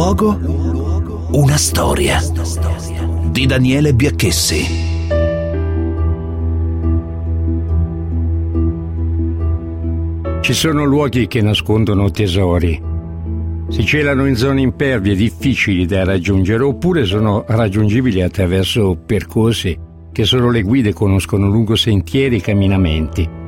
luogo, una storia di Daniele Biacchessi. Ci sono luoghi che nascondono tesori. Si celano in zone impervie difficili da raggiungere oppure sono raggiungibili attraverso percorsi che solo le guide conoscono lungo sentieri e camminamenti.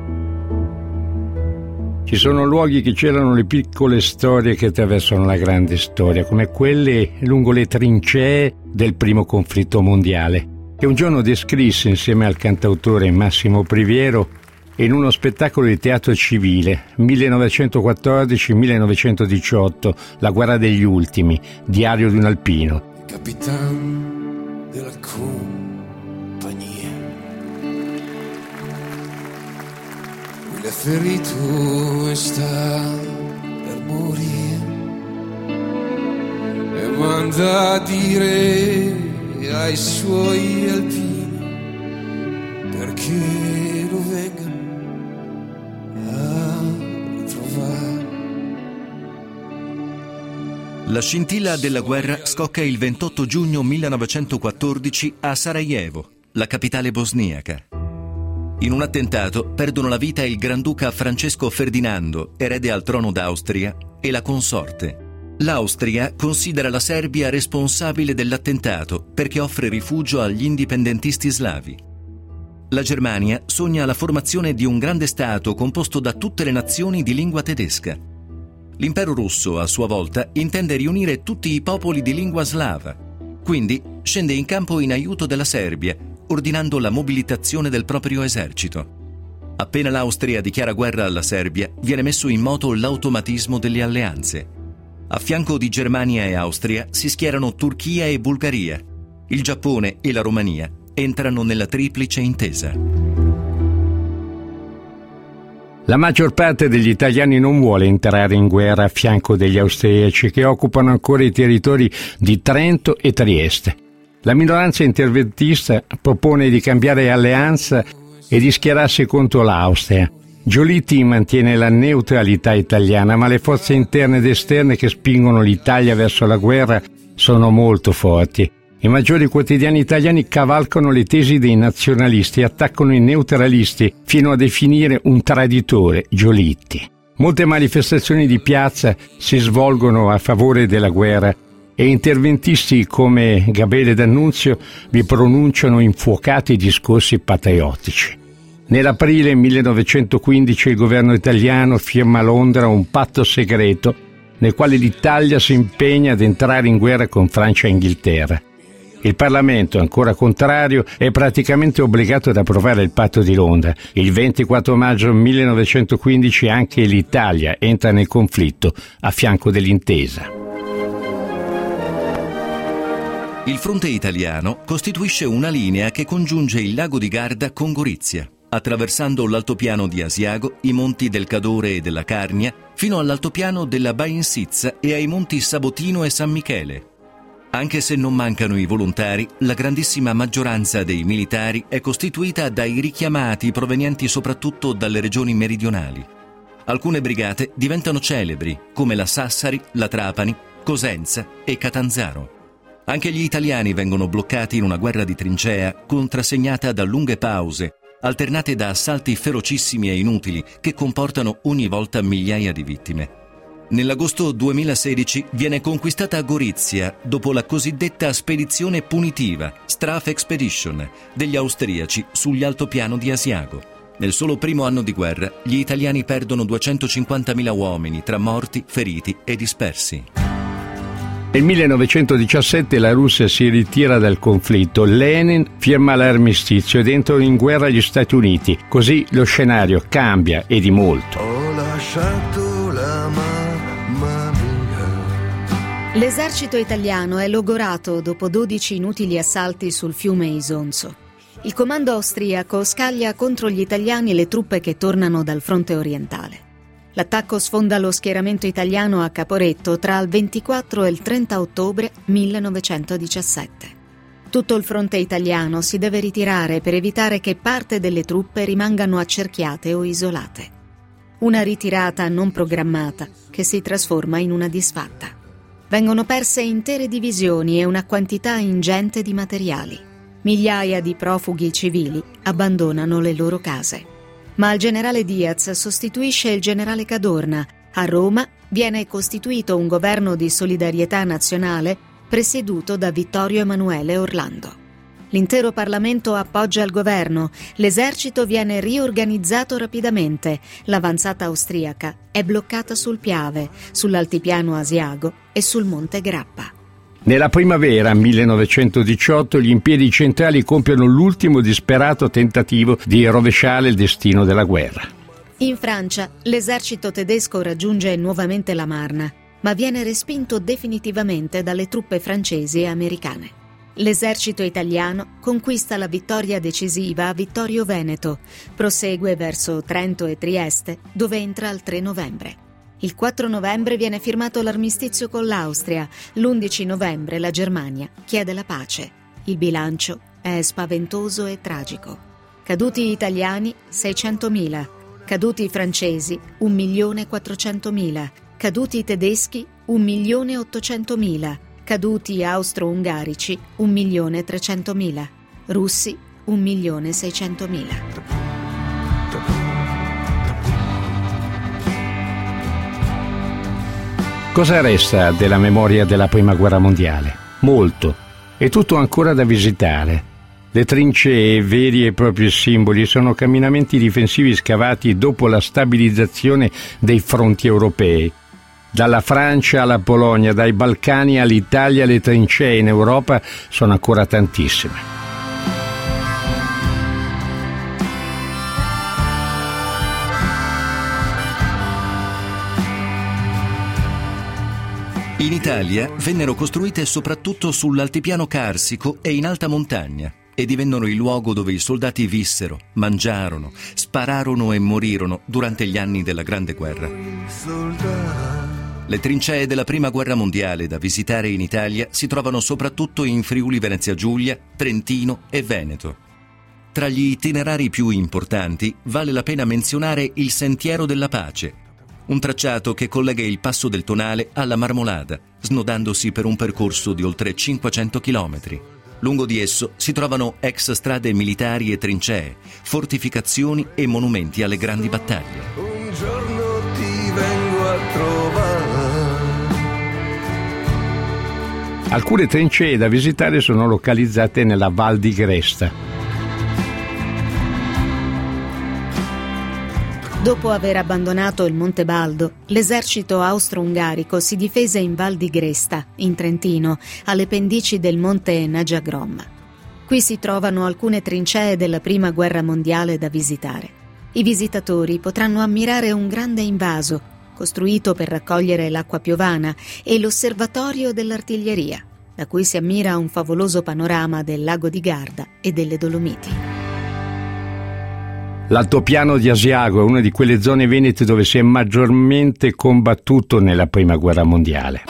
Ci sono luoghi che celano le piccole storie che attraversano la grande storia, come quelle lungo le trincee del primo conflitto mondiale, che un giorno descrisse insieme al cantautore Massimo Priviero in uno spettacolo di teatro civile 1914-1918, La guerra degli ultimi, diario di un alpino. Capitano della compagnia. Ferito sta per morire. E manda a dire ai suoi alpini perché lo vengano a trovare. La scintilla della guerra scocca il 28 giugno 1914 a Sarajevo, la capitale bosniaca. In un attentato perdono la vita il Granduca Francesco Ferdinando, erede al trono d'Austria, e la consorte. L'Austria considera la Serbia responsabile dell'attentato perché offre rifugio agli indipendentisti slavi. La Germania sogna la formazione di un grande Stato composto da tutte le nazioni di lingua tedesca. L'impero russo, a sua volta, intende riunire tutti i popoli di lingua slava. Quindi scende in campo in aiuto della Serbia, ordinando la mobilitazione del proprio esercito. Appena l'Austria dichiara guerra alla Serbia, viene messo in moto l'automatismo delle alleanze. A fianco di Germania e Austria si schierano Turchia e Bulgaria. Il Giappone e la Romania entrano nella triplice intesa. La maggior parte degli italiani non vuole entrare in guerra a fianco degli austriaci che occupano ancora i territori di Trento e Trieste. La minoranza interventista propone di cambiare alleanza e di schierarsi contro l'Austria. Giolitti mantiene la neutralità italiana, ma le forze interne ed esterne che spingono l'Italia verso la guerra sono molto forti. I maggiori quotidiani italiani cavalcano le tesi dei nazionalisti e attaccano i neutralisti fino a definire un traditore Giolitti. Molte manifestazioni di piazza si svolgono a favore della guerra e interventisti come Gabriele D'Annunzio vi pronunciano infuocati discorsi patriottici. Nell'aprile 1915 il governo italiano firma a Londra un patto segreto nel quale l'Italia si impegna ad entrare in guerra con Francia e Inghilterra. Il Parlamento, ancora contrario, è praticamente obbligato ad approvare il patto di Londra. Il 24 maggio 1915 anche l'Italia entra nel conflitto a fianco dell'intesa. Il fronte italiano costituisce una linea che congiunge il lago di Garda con Gorizia, attraversando l'altopiano di Asiago, i monti del Cadore e della Carnia, fino all'altopiano della Bainsizza e ai monti Sabotino e San Michele. Anche se non mancano i volontari, la grandissima maggioranza dei militari è costituita dai richiamati provenienti soprattutto dalle regioni meridionali. Alcune brigate diventano celebri, come la Sassari, la Trapani, Cosenza e Catanzaro. Anche gli italiani vengono bloccati in una guerra di trincea contrassegnata da lunghe pause, alternate da assalti ferocissimi e inutili che comportano ogni volta migliaia di vittime. Nell'agosto 2016 viene conquistata Gorizia dopo la cosiddetta spedizione punitiva, Strafe Expedition, degli austriaci sugli altopiano di Asiago. Nel solo primo anno di guerra gli italiani perdono 250.000 uomini tra morti, feriti e dispersi. Nel 1917 la Russia si ritira dal conflitto, Lenin firma l'armistizio ed entrano in guerra gli Stati Uniti. Così lo scenario cambia e di molto. Ho lasciato la mamma mia. L'esercito italiano è logorato dopo 12 inutili assalti sul fiume Isonzo. Il comando austriaco scaglia contro gli italiani le truppe che tornano dal fronte orientale. L'attacco sfonda lo schieramento italiano a Caporetto tra il 24 e il 30 ottobre 1917. Tutto il fronte italiano si deve ritirare per evitare che parte delle truppe rimangano accerchiate o isolate. Una ritirata non programmata che si trasforma in una disfatta. Vengono perse intere divisioni e una quantità ingente di materiali. Migliaia di profughi civili abbandonano le loro case. Ma il generale Diaz sostituisce il generale Cadorna. A Roma viene costituito un governo di solidarietà nazionale presieduto da Vittorio Emanuele Orlando. L'intero Parlamento appoggia il governo, l'esercito viene riorganizzato rapidamente, l'avanzata austriaca è bloccata sul Piave, sull'altipiano asiago e sul Monte Grappa. Nella primavera 1918 gli impiedi centrali compiono l'ultimo disperato tentativo di rovesciare il destino della guerra. In Francia l'esercito tedesco raggiunge nuovamente la Marna, ma viene respinto definitivamente dalle truppe francesi e americane. L'esercito italiano conquista la vittoria decisiva a Vittorio Veneto, prosegue verso Trento e Trieste, dove entra il 3 novembre. Il 4 novembre viene firmato l'armistizio con l'Austria, l'11 novembre la Germania chiede la pace. Il bilancio è spaventoso e tragico. Caduti italiani 600.000, caduti francesi 1.400.000, caduti tedeschi 1.800.000 caduti austro-ungarici 1.300.000, russi 1.600.000. Cosa resta della memoria della Prima Guerra Mondiale? Molto. È tutto ancora da visitare. Le trincee, veri e propri simboli, sono camminamenti difensivi scavati dopo la stabilizzazione dei fronti europei dalla Francia alla Polonia, dai Balcani all'Italia, le trincee in Europa sono ancora tantissime. In Italia vennero costruite soprattutto sull'altipiano carsico e in alta montagna e divennero il luogo dove i soldati vissero, mangiarono, spararono e morirono durante gli anni della Grande Guerra. Le trincee della Prima Guerra Mondiale da visitare in Italia si trovano soprattutto in Friuli Venezia Giulia, Trentino e Veneto. Tra gli itinerari più importanti vale la pena menzionare il Sentiero della Pace, un tracciato che collega il Passo del Tonale alla Marmolada, snodandosi per un percorso di oltre 500 km. Lungo di esso si trovano ex strade militari e trincee, fortificazioni e monumenti alle grandi battaglie. Un giorno ti vengo a trovare. Alcune trincee da visitare sono localizzate nella Val di Gresta. Dopo aver abbandonato il Monte Baldo, l'esercito austro-ungarico si difese in Val di Gresta, in Trentino, alle pendici del Monte Najagrom. Qui si trovano alcune trincee della Prima Guerra Mondiale da visitare. I visitatori potranno ammirare un grande invaso costruito per raccogliere l'acqua piovana, e l'osservatorio dell'artiglieria, da cui si ammira un favoloso panorama del lago di Garda e delle Dolomiti. L'altopiano di Asiago è una di quelle zone venete dove si è maggiormente combattuto nella Prima Guerra Mondiale.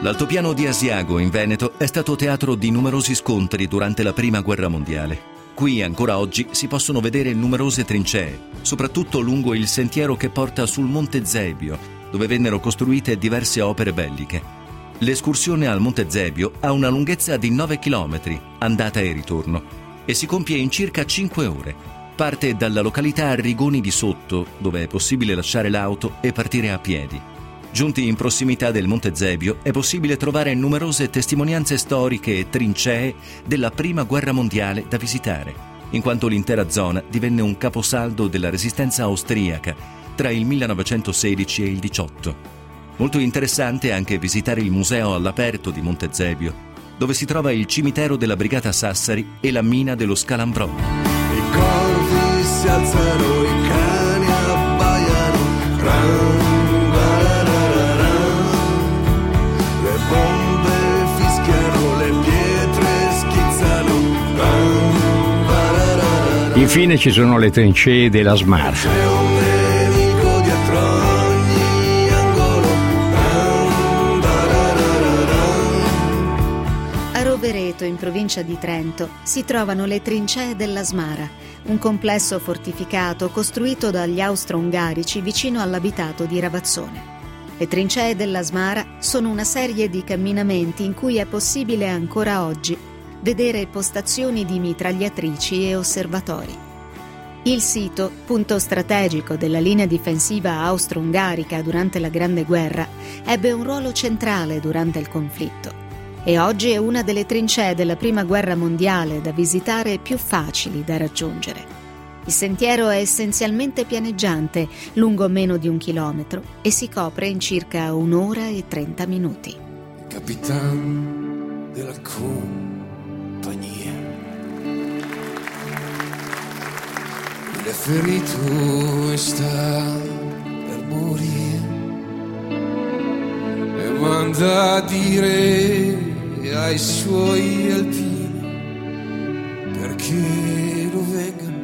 L'altopiano di Asiago in Veneto è stato teatro di numerosi scontri durante la Prima Guerra Mondiale. Qui ancora oggi si possono vedere numerose trincee, soprattutto lungo il sentiero che porta sul Monte Zebio, dove vennero costruite diverse opere belliche. L'escursione al Monte Zebio ha una lunghezza di 9 km, andata e ritorno, e si compie in circa 5 ore. Parte dalla località Rigoni di Sotto, dove è possibile lasciare l'auto e partire a piedi. Giunti in prossimità del Monte Zebio è possibile trovare numerose testimonianze storiche e trincee della Prima Guerra Mondiale da visitare, in quanto l'intera zona divenne un caposaldo della resistenza austriaca tra il 1916 e il 18. Molto interessante anche visitare il museo all'aperto di Monte Zebio, dove si trova il cimitero della Brigata Sassari e la mina dello Scalambro. I corvi si alzano, i cani abbaiano. Le bombe fischiano, le pietre schizzano. Infine ci sono le trincee della Smart. Provincia di Trento, si trovano le trincee della Smara, un complesso fortificato costruito dagli austro-ungarici vicino all'abitato di Ravazzone. Le trincee della Smara sono una serie di camminamenti in cui è possibile ancora oggi vedere postazioni di mitragliatrici e osservatori. Il sito, punto strategico della linea difensiva austro-ungarica durante la Grande Guerra, ebbe un ruolo centrale durante il conflitto e oggi è una delle trincee della Prima Guerra Mondiale da visitare più facili da raggiungere. Il sentiero è essenzialmente pianeggiante, lungo meno di un chilometro e si copre in circa un'ora e trenta minuti. Capitano della compagnia. è ferito sta per morire e manda a dire ai suoi alpini perché lo vengano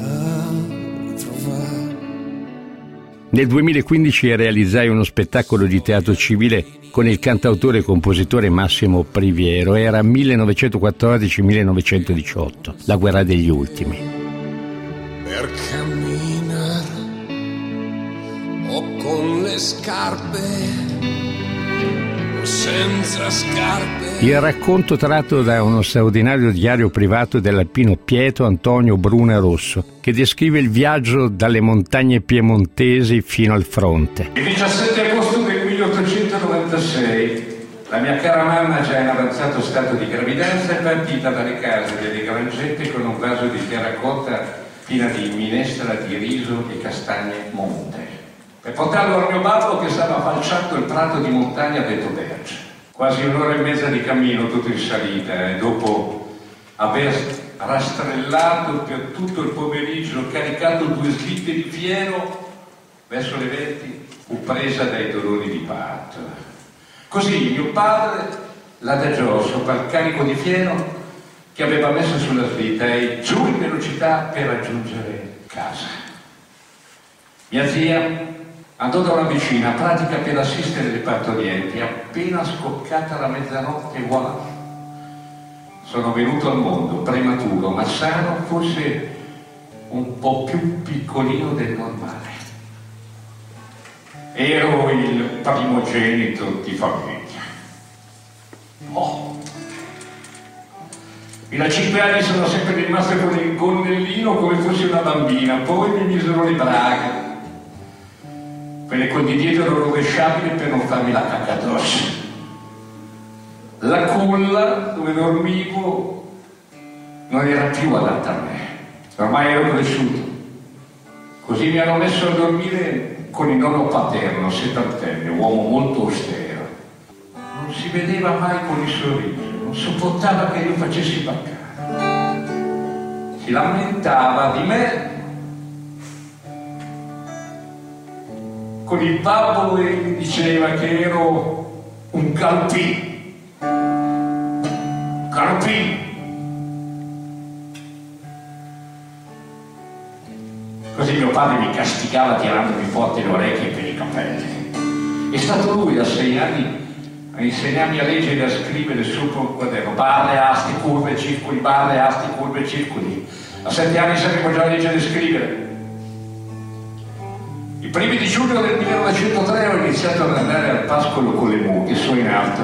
a trovare. Nel 2015 realizzai uno spettacolo di teatro civile con il cantautore e compositore Massimo Priviero. Era 1914-1918, la guerra degli ultimi. per camminare o con le scarpe senza scarpe. Il racconto tratto da uno straordinario diario privato dell'alpino Pietro Antonio Bruna Rosso, che descrive il viaggio dalle montagne piemontesi fino al fronte. Il 17 agosto del 1896 la mia cara mamma, già in avanzato stato di gravidanza, è partita dalle case delle Grangette con un vaso di terracotta piena di minestra di riso e castagne monte, per portarlo al mio babbo che stava falciando il prato di montagna detto Berge. Quasi un'ora e mezza di cammino tutto in salita e dopo aver rastrellato per tutto il pomeriggio, caricato due slitte di fieno, verso le 20 fu presa dai dolori di parto. Così mio padre l'adagiò sopra il carico di fieno che aveva messo sulla slitta e giù in velocità per raggiungere casa. Mia zia andò da una vicina, pratica per assistere le partorienti, appena scoccata la mezzanotte, voilà. Sono venuto al mondo, prematuro, ma sano, forse un po' più piccolino del normale. Ero il primogenito di famiglia. Oh, Fino a cinque anni sono sempre rimasto con il gonnellino come fossi una bambina, poi mi misero le braghe, quelle con di dietro rovesciabili per non farmi la cacca addosso. La culla dove dormivo non era più adatta a me, ormai ero cresciuto. Così mi hanno messo a dormire con il nonno paterno, settantenne, uomo molto austero. Non si vedeva mai con il sorriso non sopportava che io facessi baccare. Si lamentava di me con il babbo e mi diceva che ero un calpì. Calpì. Così mio padre mi castigava tirandomi forte le orecchie per i capelli. È stato lui a sei anni a insegnarmi a leggere e a scrivere sopra quaderno, barre, asti, curve, circoli, barre, asti, curve, circoli. A sette anni sapevo già leggere e scrivere. Primi di giugno del 1903 ho iniziato ad andare al pascolo con le mucche, so in alto.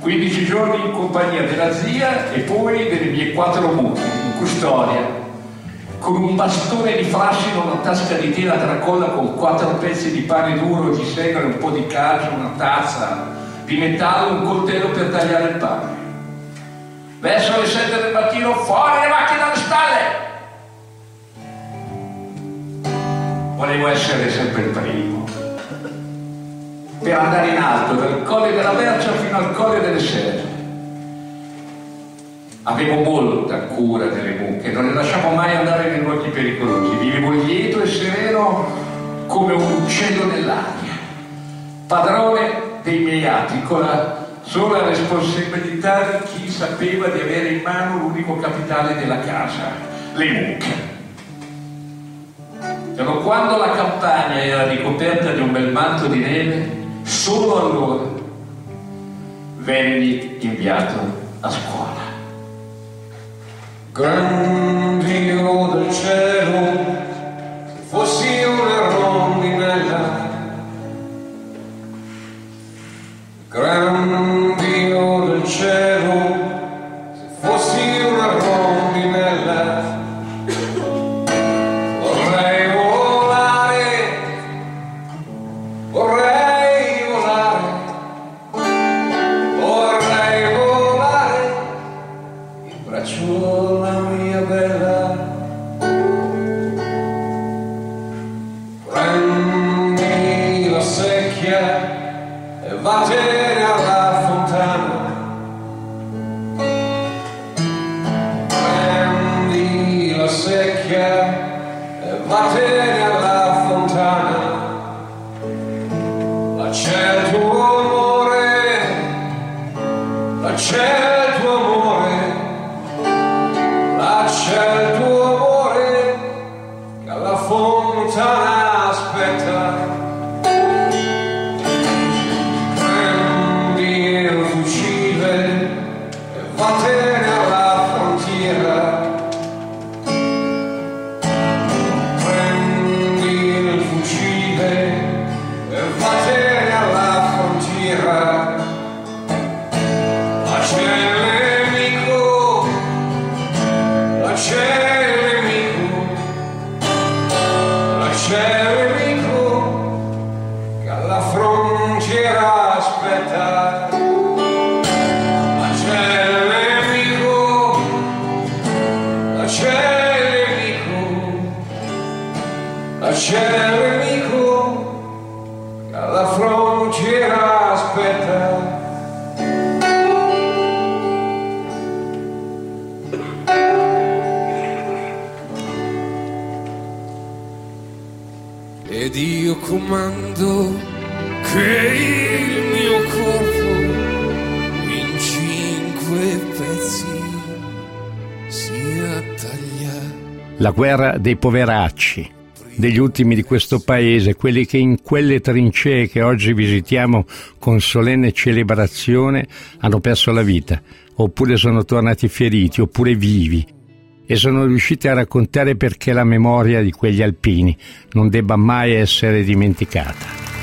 15 giorni in compagnia della zia e poi delle mie quattro mucche, in custodia, con un bastone di frassino, una tasca di tela tracolla con quattro pezzi di pane duro, di segale, un po' di calcio, una tazza, di metallo, un coltello per tagliare il pane. Verso le sette del mattino, fuori le macchine dalle spalle! Volevo essere sempre il primo. Per andare in alto, dal colle della Vercia fino al colle delle Serre. Avevo molta cura delle mucche, non le lasciavo mai andare nei luoghi pericolosi. Vivevo lieto e sereno come un uccello nell'aria. Padrone dei miei atti, con la sola responsabilità di chi sapeva di avere in mano l'unico capitale della casa, le mucche. Però quando la campagna era ricoperta di un bel manto di neve, solo allora venni inviato a scuola. Grandio del cielo, via, va e vattene che alla frontiera aspetta. Ed io comando che il mio corpo in cinque pezzi sia tagliato. La guerra dei poveracci, degli ultimi di questo paese, quelli che in quelle trincee che oggi visitiamo con solenne celebrazione hanno perso la vita, oppure sono tornati feriti, oppure vivi, e sono riusciti a raccontare perché la memoria di quegli alpini non debba mai essere dimenticata.